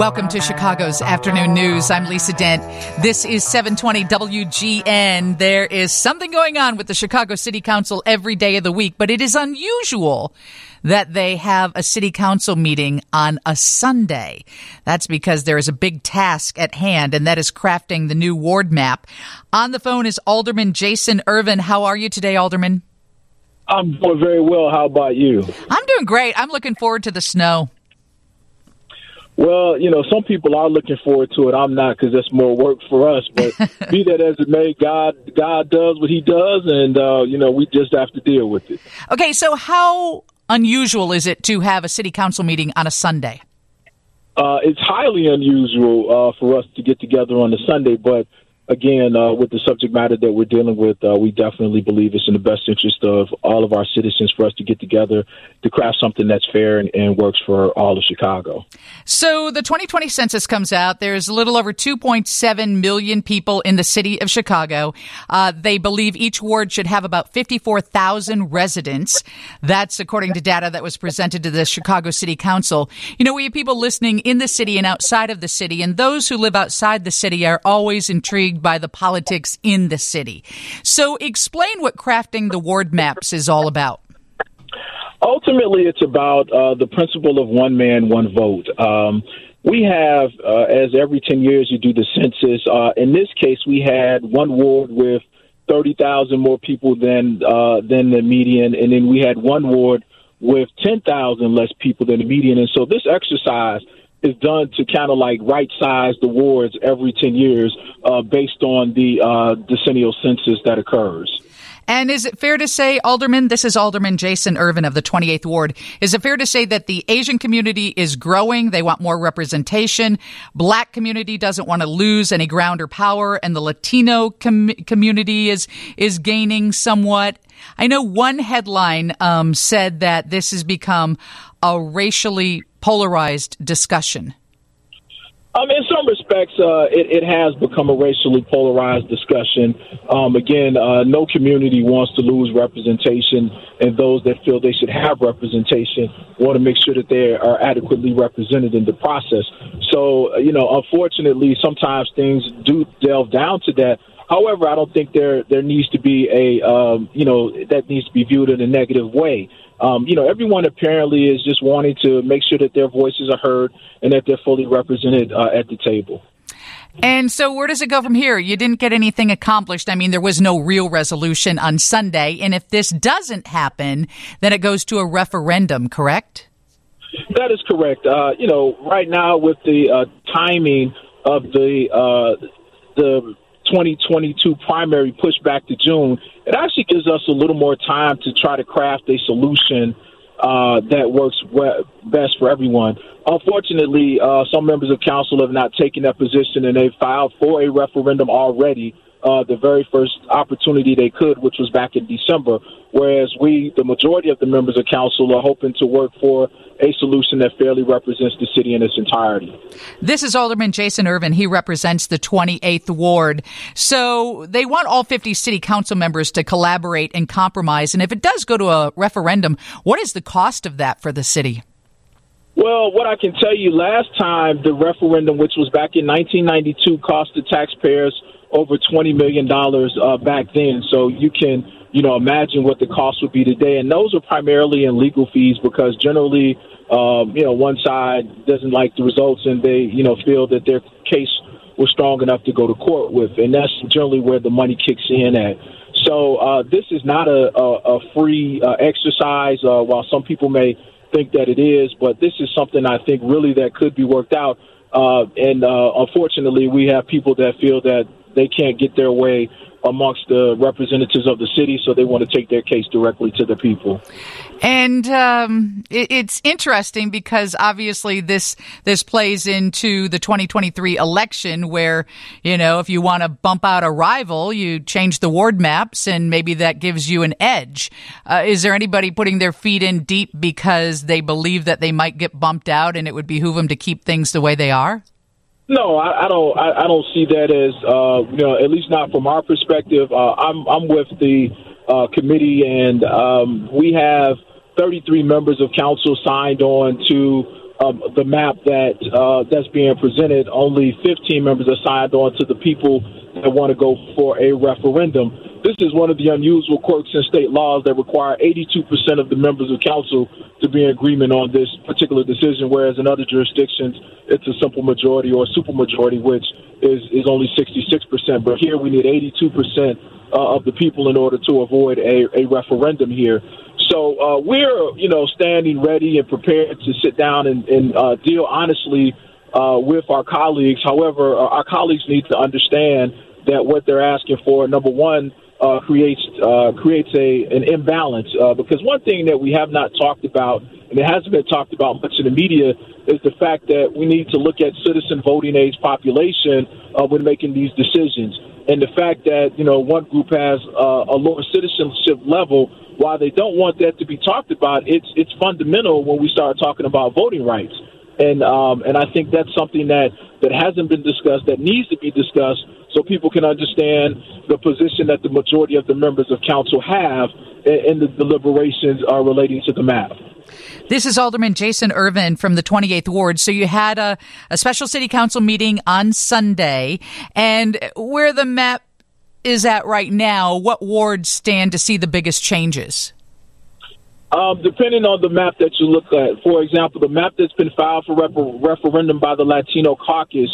Welcome to Chicago's Afternoon News. I'm Lisa Dent. This is 720 WGN. There is something going on with the Chicago City Council every day of the week, but it is unusual that they have a city council meeting on a Sunday. That's because there is a big task at hand, and that is crafting the new ward map. On the phone is Alderman Jason Ervin. How are you today, Alderman? I'm doing very well. How about you? I'm doing great. I'm looking forward to the snow. Well, you know, some people are looking forward to it. I'm not because that's more work for us. But be that as it may, God, God does what He does, and uh, you know, we just have to deal with it. Okay, so how unusual is it to have a city council meeting on a Sunday? Uh, it's highly unusual uh, for us to get together on a Sunday, but again, uh, with the subject matter that we're dealing with, uh, we definitely believe it's in the best interest of all of our citizens for us to get together to craft something that's fair and, and works for all of Chicago. So the 2020 census comes out. There's a little over 2.7 million people in the city of Chicago. Uh, they believe each ward should have about 54,000 residents. That's according to data that was presented to the Chicago City Council. You know, we have people listening in the city and outside of the city, and those who live outside the city are always intrigued by the politics in the city. So, explain what crafting the ward maps is all about. Ultimately, it's about uh, the principle of one man, one vote. Um, we have, uh, as every 10 years you do the census, uh, in this case, we had one ward with 30,000 more people than, uh, than the median, and then we had one ward with 10,000 less people than the median. And so this exercise is done to kind of like right size the wards every 10 years uh, based on the uh, decennial census that occurs. And is it fair to say, Alderman, this is Alderman Jason Ervin of the 28th Ward, is it fair to say that the Asian community is growing? They want more representation. Black community doesn't want to lose any ground or power, and the Latino com- community is, is gaining somewhat. I know one headline um, said that this has become a racially polarized discussion? Um, in some respects, uh, it, it, has become a racially polarized discussion. Um, again, uh, no community wants to lose representation, and those that feel they should have representation want to make sure that they are adequately represented in the process. So, uh, you know, unfortunately, sometimes things do delve down to that. However, I don't think there there needs to be a um, you know that needs to be viewed in a negative way um, you know, everyone apparently is just wanting to make sure that their voices are heard and that they're fully represented uh, at the table. And so, where does it go from here? You didn't get anything accomplished. I mean, there was no real resolution on Sunday. And if this doesn't happen, then it goes to a referendum, correct? That is correct. Uh, you know, right now with the uh, timing of the uh, the 2022 primary pushed back to June, it actually gives us a little more time to try to craft a solution uh, that works best for everyone. Unfortunately, uh, some members of council have not taken that position and they've filed for a referendum already uh, the very first opportunity they could, which was back in December. Whereas we, the majority of the members of council, are hoping to work for a solution that fairly represents the city in its entirety. This is Alderman Jason Ervin. He represents the 28th Ward. So they want all 50 city council members to collaborate and compromise. And if it does go to a referendum, what is the cost of that for the city? Well, what I can tell you, last time the referendum, which was back in 1992, cost the taxpayers over $20 million uh, back then. So you can, you know, imagine what the cost would be today. And those are primarily in legal fees because generally, um, you know, one side doesn't like the results and they, you know, feel that their case was strong enough to go to court with. And that's generally where the money kicks in at. So uh, this is not a, a, a free uh, exercise, uh, while some people may think that it is, but this is something I think really that could be worked out. Uh, and uh, unfortunately, we have people that feel that they can't get their way amongst the representatives of the city, so they want to take their case directly to the people. And um, it, it's interesting because obviously this this plays into the 2023 election, where you know if you want to bump out a rival, you change the ward maps, and maybe that gives you an edge. Uh, is there anybody putting their feet in deep because they believe that they might get bumped out, and it would behoove them to keep things the way they are? No, I, I don't. I, I, don't see that as uh, you know, at least not from our perspective. Uh, I'm I'm with the uh, committee, and um, we have 33 members of council signed on to um, the map that uh, that's being presented, only 15 members are signed on to the people that want to go for a referendum. This is one of the unusual quirks in state laws that require 82% of the members of council to be in agreement on this particular decision, whereas in other jurisdictions, it's a simple majority or a supermajority, which is, is only 66%. But here we need 82% uh, of the people in order to avoid a, a referendum here. So uh, we're, you know, standing ready and prepared to sit down and, and uh, deal honestly uh, with our colleagues. However, uh, our colleagues need to understand that what they're asking for, number one, uh, creates uh, creates a an imbalance. Uh, because one thing that we have not talked about, and it hasn't been talked about much in the media, is the fact that we need to look at citizen voting age population uh, when making these decisions. And the fact that you know one group has uh, a lower citizenship level, while they don't want that to be talked about, it's it's fundamental when we start talking about voting rights and um, and I think that's something that that hasn't been discussed that needs to be discussed so people can understand the position that the majority of the members of council have in, the deliberations are relating to the map. This is Alderman Jason Ervin from the 28th Ward. So you had a, a special city council meeting on Sunday, and where the map is at right now, what wards stand to see the biggest changes? Um, depending on the map that you look at, for example, the map that's been filed for refer- referendum by the Latino caucus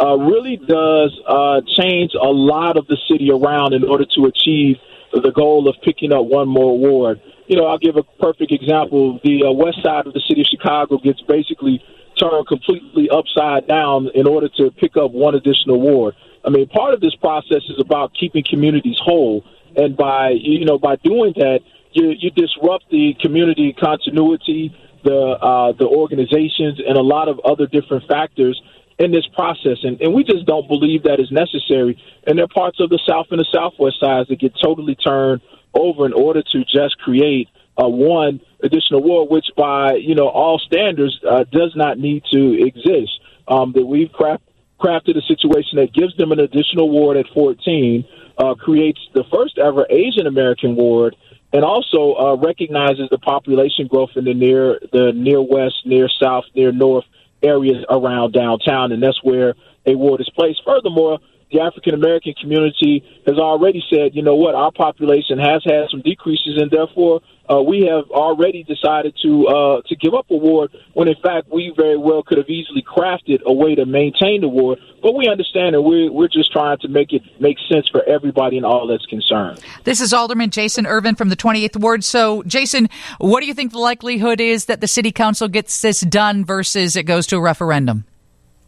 uh, really does uh, change a lot of the city around in order to achieve the goal of picking up one more ward. You know, I'll give a perfect example. The uh, west side of the city of Chicago gets basically turned completely upside down in order to pick up one additional ward. I mean, part of this process is about keeping communities whole, and by you know by doing that, you, you disrupt the community continuity, the uh, the organizations, and a lot of other different factors in this process. And, and we just don't believe that is necessary. And there are parts of the South and the Southwest sides that get totally turned over in order to just create uh, one additional ward, which by you know all standards uh, does not need to exist. Um, that we've craft, crafted a situation that gives them an additional ward at 14, uh, creates the first ever Asian American ward, and also uh, recognizes the population growth in the near the near west, near south, near north areas around downtown, and that's where a ward is placed. Furthermore, the African American community has already said, you know what, our population has had some decreases, and therefore uh, we have already decided to uh, to give up a ward. When in fact we very well could have easily crafted a way to maintain the ward, but we understand that we're we're just trying to make it make sense for everybody and all that's concerned. This is Alderman Jason Ervin from the 28th Ward. So, Jason, what do you think the likelihood is that the City Council gets this done versus it goes to a referendum?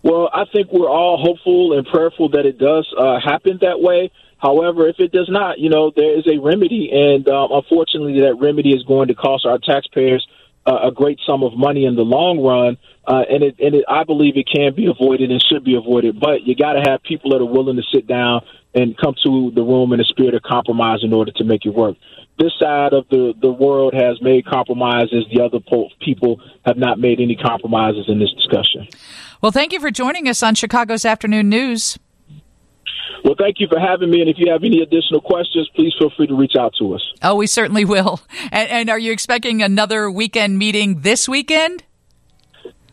Well, I think we're all hopeful and prayerful that it does uh, happen that way. However, if it does not, you know, there is a remedy, and um, unfortunately, that remedy is going to cost our taxpayers uh, a great sum of money in the long run. Uh, and it, and it, I believe it can be avoided and should be avoided. But you got to have people that are willing to sit down and come to the room in a spirit of compromise in order to make it work. This side of the, the world has made compromises. The other po- people have not made any compromises in this discussion. Well, thank you for joining us on Chicago's Afternoon News. Well, thank you for having me. And if you have any additional questions, please feel free to reach out to us. Oh, we certainly will. And, and are you expecting another weekend meeting this weekend?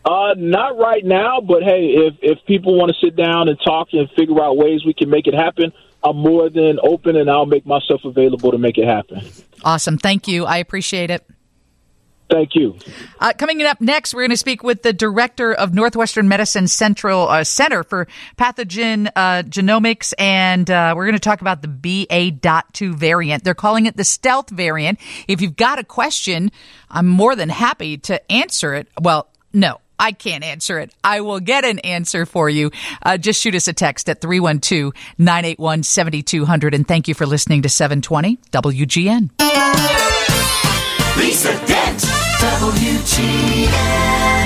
Uh, not right now, but hey, if if people want to sit down and talk and figure out ways we can make it happen, I'm more than open and I'll make myself available to make it happen. Awesome. Thank you. I appreciate it. Thank you. Uh, coming up next, we're going to speak with the director of Northwestern Medicine Central uh, Center for Pathogen uh, Genomics, and uh, we're going to talk about the BA.2 variant. They're calling it the stealth variant. If you've got a question, I'm more than happy to answer it. Well, no. I can't answer it. I will get an answer for you. Uh, just shoot us a text at 312 981 7200. And thank you for listening to 720 WGN. Lisa Dent, WGN.